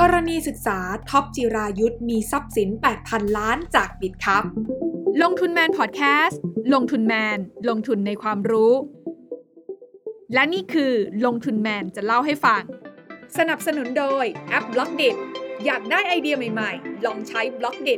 กรณีศึกษาท็อปจิรายุสมีทรัพย์สิน 8,000 ล้านจาก Bitkub ลงทุนแมนพอดแคสต์ลงทุนแมน ลงทุนในความรู้ และนี่คือลงทุนแมนจะเล่าให้ฟัง สนับสนุนโดยแอป Blockdit อยากได้ไอเดียใหม่ๆ ลองใช้ Blockdit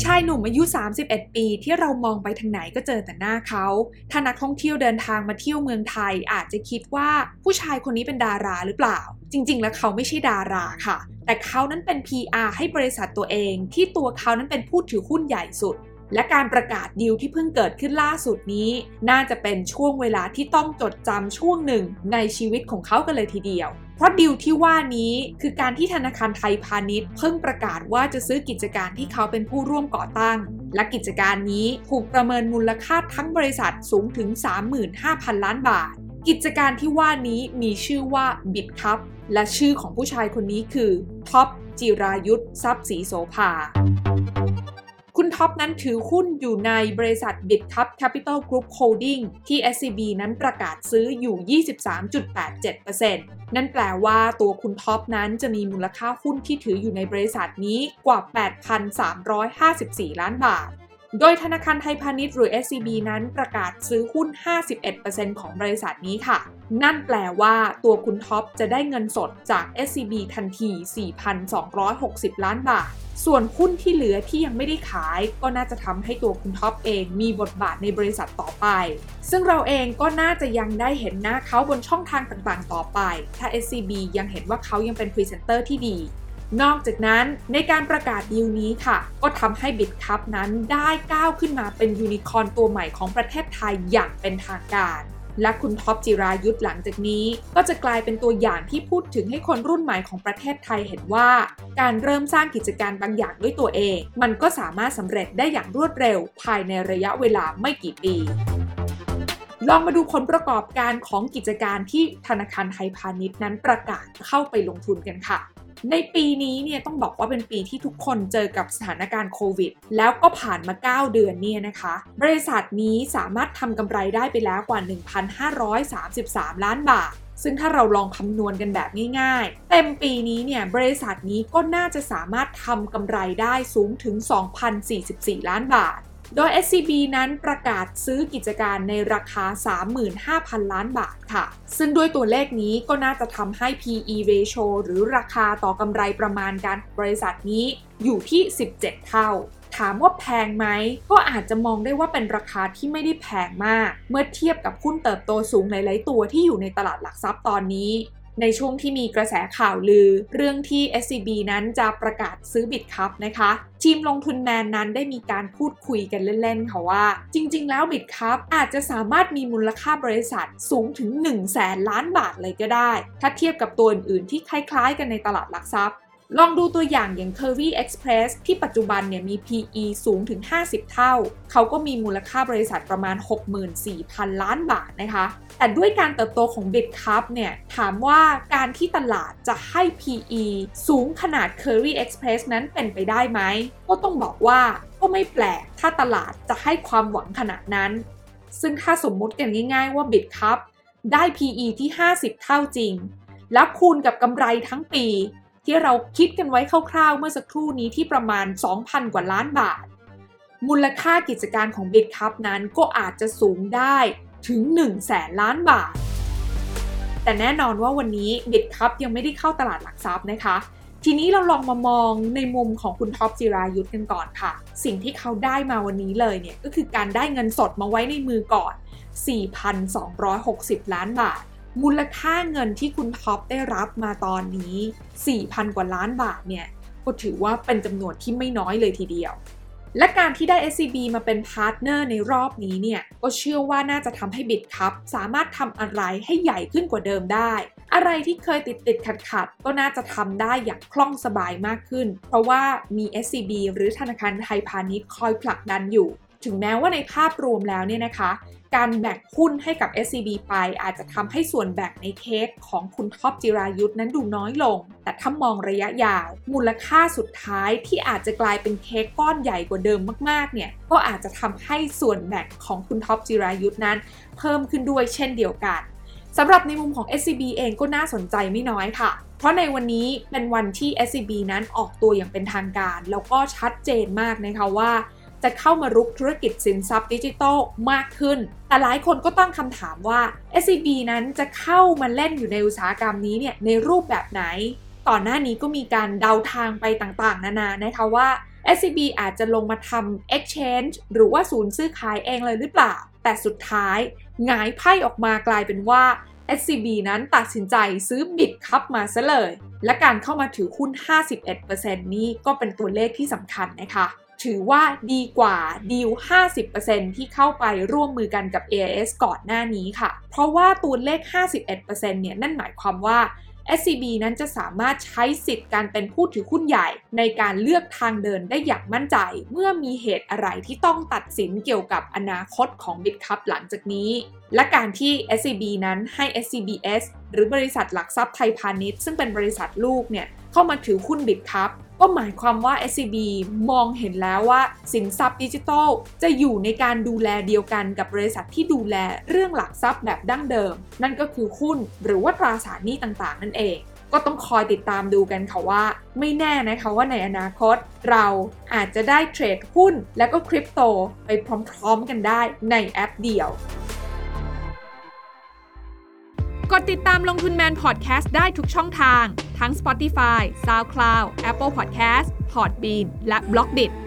ชายหนุ่มอายุ 31 ปีที่เรามองไปทางไหนก็เจอแต่หน้าเขา ถ้านักท่องเที่ยวเดินทางมาเที่ยวเมืองไทย อาจจะคิดว่าผู้ชายคนนี้เป็นดาราหรือเปล่า จริง ๆ แล้วเขาไม่ใช่ดาราค่ะ แต่เขานั้นเป็น PR ให้บริษัทตัวเอง ที่ตัวเขานั้นเป็นผู้ถือหุ้นใหญ่สุด และการประกาศดีลที่เพิ่งเกิดขึ้นล่าสุดนี้ น่าจะเป็นช่วงเวลาที่ต้องจดจำช่วงหนึ่งในชีวิตของเขากันเลยทีเดียว ราะดิวที่ว่านี้คือการที่ธนาคารไทยพาณิชย์ เพิ่งประกาศว่าจะซื้อกิจการที่เขาเป็นผู้ร่วมก่อตั้ง และกิจการนี้ถูกประเมินมูลค่าทั้งบริษัทสูงถึง 35,000 ล้านบาท กิจการที่ว่านี้มีชื่อว่า Bitkub และชื่อของผู้ชายคนนี้คือท็อปจิรายุทธ์ทรัพย์ศรีโสภาคุณท็อปนั้นถือหุ้นอยู่ในบริษัท b i t c u p Capital Group Holding ที่ SCB นั้นประกาศซื้ออยู่ 23.87% นั่นแปลว่าตัวคุณท็อปนั้นจะมีมูลค่าหุ้นที่ถืออยู่ในบริษัทนี้กว่า 8,354 ล้านบาท โดยธนาคารไทยพาณิชย์หรือ SCB นั้นประกาศซื้อหุ้น 51%ของบริษัทนี้ค่ะ นั่นแปลว่าตัวคุณท็อปจะได้เงินสดจาก SCB ทันที 4,260 ล้านบาท ส่วนหุ้นที่เหลือที่ยังไม่ได้ขาย ก็น่าจะทำให้ตัวคุณท็อปเองมีบทบาทในบริษัทต่อไป ซึ่งเราเองก็น่าจะยังได้เห็นหน้าเขาบนช่องทางต่างๆ ต่อไป ถ้า SCB ยังเห็นว่าเขายังเป็นพรีเซนเตอร์ที่ดี นอกจากนั้นในการประกาศดีลนี้ค่ะ ก็ทำให้ Bitkub นั้นได้ก้าวขึ้นมาเป็นยูนิคอร์นตัวใหม่ของประเทศไทยอย่างเป็นทางการ และคุณท็อปจิรายุสหลังจากนี้ ก็จะกลายเป็นตัวอย่างที่พูดถึงให้คนรุ่นใหม่ของประเทศไทยเห็นว่า การเริ่มสร้างกิจการบางอย่างด้วยตัวเอง มันก็สามารถสำเร็จได้อย่างรวดเร็ว ภายในระยะเวลาไม่กี่ปีลองมาดูผลประกอบการของกิจการที่ธนาคารไทยพาณิชย์นั้นประกาศเข้าไปลงทุนกันค่ะ ในปีนี้เนี่ยต้องบอกว่าเป็นปีที่ทุกคนเจอกับสถานการณ์โควิด แล้วก็ผ่านมา 9 เดือนเนี่ยนะคะ บริษัทนี้สามารถทำกำไรได้ไปแล้วกว่า 1,533 ล้านบาทซึ่งถ้าเราลองคำนวณกันแบบง่ายๆ เต็มปีนี้เนี่ยบริษัทนี้ก็น่าจะสามารถทำกำไรได้สูงถึง 2,044 ล้านบาท โดย SCB นั้นประกาศซื้อกิจการในราคา 35,000 ล้านบาทค่ะ ซึ่งด้วยตัวเลขนี้ก็น่าจะทำให้ PE ratio หรือราคาต่อกำไรประมาณการบริษัทนี้อยู่ที่ 17 เท่าถามว่าแพงไหม ก็อาจจะมองได้ว่าเป็นราคาที่ไม่ได้แพงมาก เมื่อเทียบกับหุ้นเติบโตสูงหลาย ๆ ตัวที่อยู่ในตลาดหลักทรัพย์ตอนนี้ ในช่วงที่มีกระแสข่าวลือ เรื่องที่ SCB นั้นจะประกาศซื้อบิตคัพนะคะ ทีมลงทุนแมนนั้นได้มีการพูดคุยกันเล่น ๆ ค่ะว่า จริง ๆ แล้วบิตคัพอาจจะสามารถมีมูลค่าบริษัทสูงถึง 1 0 0 0 0แสนล้านบาทเลยก็ได้ ถ้าเทียบกับตัวอื่นๆที่คล้าย ๆ กันในตลาดหลักทรัพย์ ลองดูตัวอย่างอย่าง Curvy Express ที่ปัจจุบันเนี่ยมี PE สูงถึง 50 เท่า เขาก็มีมูลค่าบริษัทประมาณ 64,000 ล้านบาทนะคะ แต่ด้วยการเติบโตของ BitCup เนี่ยถามว่าการที่ตลาดจะให้ PE สูงขนาด Curvy Express นั้นเป็นไปได้ไหม ก็ต้องบอกว่าก็ไม่แปลกถ้าตลาดจะให้ความหวังขนาดนั้น ซึ่งถ้าสมมุติกันง่าย ๆ ว่า BitCup ได้ PE ที่ 50 เท่าจริง แล้วคูณกับกำไรทั้งปี ที่เราคิดกันไว้คร่าวๆ เมื่อสักครู่นี้ที่ประมาณ 2,000 กว่าล้านบาท มูลค่ากิจการของ b i t c u p นั้นก็อาจจะสูงได้ถึง1 0 0 0 0แสนล้านบาท แต่แน่นอนว่าวันนี้ b i t c u p ยังไม่ได้เข้าตลาดหลักทรัพย์นะคะ ทีนี้เราลองมามองในมุมของคุณท็อปจิรายุสกันก่อนค่ะ สิ่งที่เขาได้มาวันนี้เลยเนี่ยก็คือการได้เงินสดมาไว้ในมือก่อน 4,260 ล้านบาท มูลค่าเงินที่คุณท็อปได้รับมาตอนนี้ 4,000 กว่าล้านบาทเนี่ยก็ถือว่าเป็นจำนวนที่ไม่น้อยเลยทีเดียว และการที่ได้ SCB มาเป็น partner ในรอบนี้เนี่ย ก็เชื่อว่าน่าจะทำให้ Bitkub สามารถทำอะไรให้ใหญ่ขึ้นกว่าเดิมได้ อะไรที่เคยติดติดขัดขัดก็น่าจะทำได้อย่างคล่องสบายมากขึ้น เพราะว่ามี SCB หรือธนาคารไทยพาณิชย์คอยผลักดันอยู่ ถึงแม้ว่าในภาพรวมแล้วเนี่ยนะคะ การแบ่งหุ้นให้กับ SCB ไปอาจจะทำให้ส่วนแบ่งในเค้กของคุณท็อปจิรายุทธ์นั้นดูน้อยลง แต่ถ้ามองระยะยาว มูลค่าสุดท้ายที่อาจจะกลายเป็นเค้กก้อนใหญ่กว่าเดิมมากๆเนี่ยก็อาจจะทำให้ส่วนแบ่งของคุณท็อปจิรายุทธ์นั้น เพิ่มขึ้นด้วยเช่นเดียวกันสำหรับในมุมของ SCB เองก็น่าสนใจไม่น้อยค่ะ เพราะในวันนี้เป็นวันที่ SCB นั้นออกตัวอย่างเป็นทางการ แล้วก็ชัดเจนมากนะคะว่า จะเข้ามารุกธุรกิจสินทรัพย์ดิจิทัลมากขึ้น แต่หลายคนก็ตั้งคำถามว่า SCB นั้นจะเข้ามาเล่นอยู่ในอุตสาหกรรมนี้เนี่ยในรูปแบบไหน ก่อนหน้านี้ก็มีการเดาทางไปต่างๆ นานานะคะว่า SCB อาจจะลงมาทำ exchange หรือว่าศูนย์ซื้อขายเองเลยหรือเปล่า แต่สุดท้ายหงายไพ่ออกมากลายเป็นว่า SCB นั้นตัดสินใจซื้อบิตคัพมาซะเลย และการเข้ามาถือหุ้น 51%นี้ก็เป็นตัวเลขที่สำคัญนะคะ ถือว่าดีกว่าดีล 50%ที่เข้าไปร่วมมือกันกับ AIS ก่อนหน้านี้ค่ะ เพราะว่าตัวเลข 51%เนี่ยนั่นหมายความว่า SCB นั้นจะสามารถใช้สิทธิ์การเป็นผู้ถือหุ้นใหญ่ในการเลือกทางเดินได้อย่างมั่นใจ เมื่อมีเหตุอะไรที่ต้องตัดสินเกี่ยวกับอนาคตของ BitCup หลังจากนี้ และการที่ SCB นั้นให้ SCBS หรือบริษัทหลักทรัพย์ไทยพาณิชย์ซึ่งเป็นบริษัทลูกเนี่ยเข้ามาถือหุ้น BitCup ก็หมายความว่า SCB มองเห็นแล้วว่าสินทรัพย์ดิจิทัลจะอยู่ในการดูแลเดียวกันกับบริษัทที่ดูแลเรื่องหลักทรัพย์แบบดั้งเดิม นั่นก็คือหุ้นหรือว่าตราสารหนี้ต่างๆ นั่นเองก็ต้องคอยติดตามดูกันค่ะว่า ไม่แน่นะคะว่าในอนาคต เราอาจจะได้เทรดหุ้นและก็คริปโตไปพร้อมๆกันได้ในแอปเดียว กดติดตามลงทุนแมนพอดแคสต์ได้ทุกช่องทาง ทั้ง Spotify, SoundCloud, Apple Podcast, Podbean และ b l o k d i t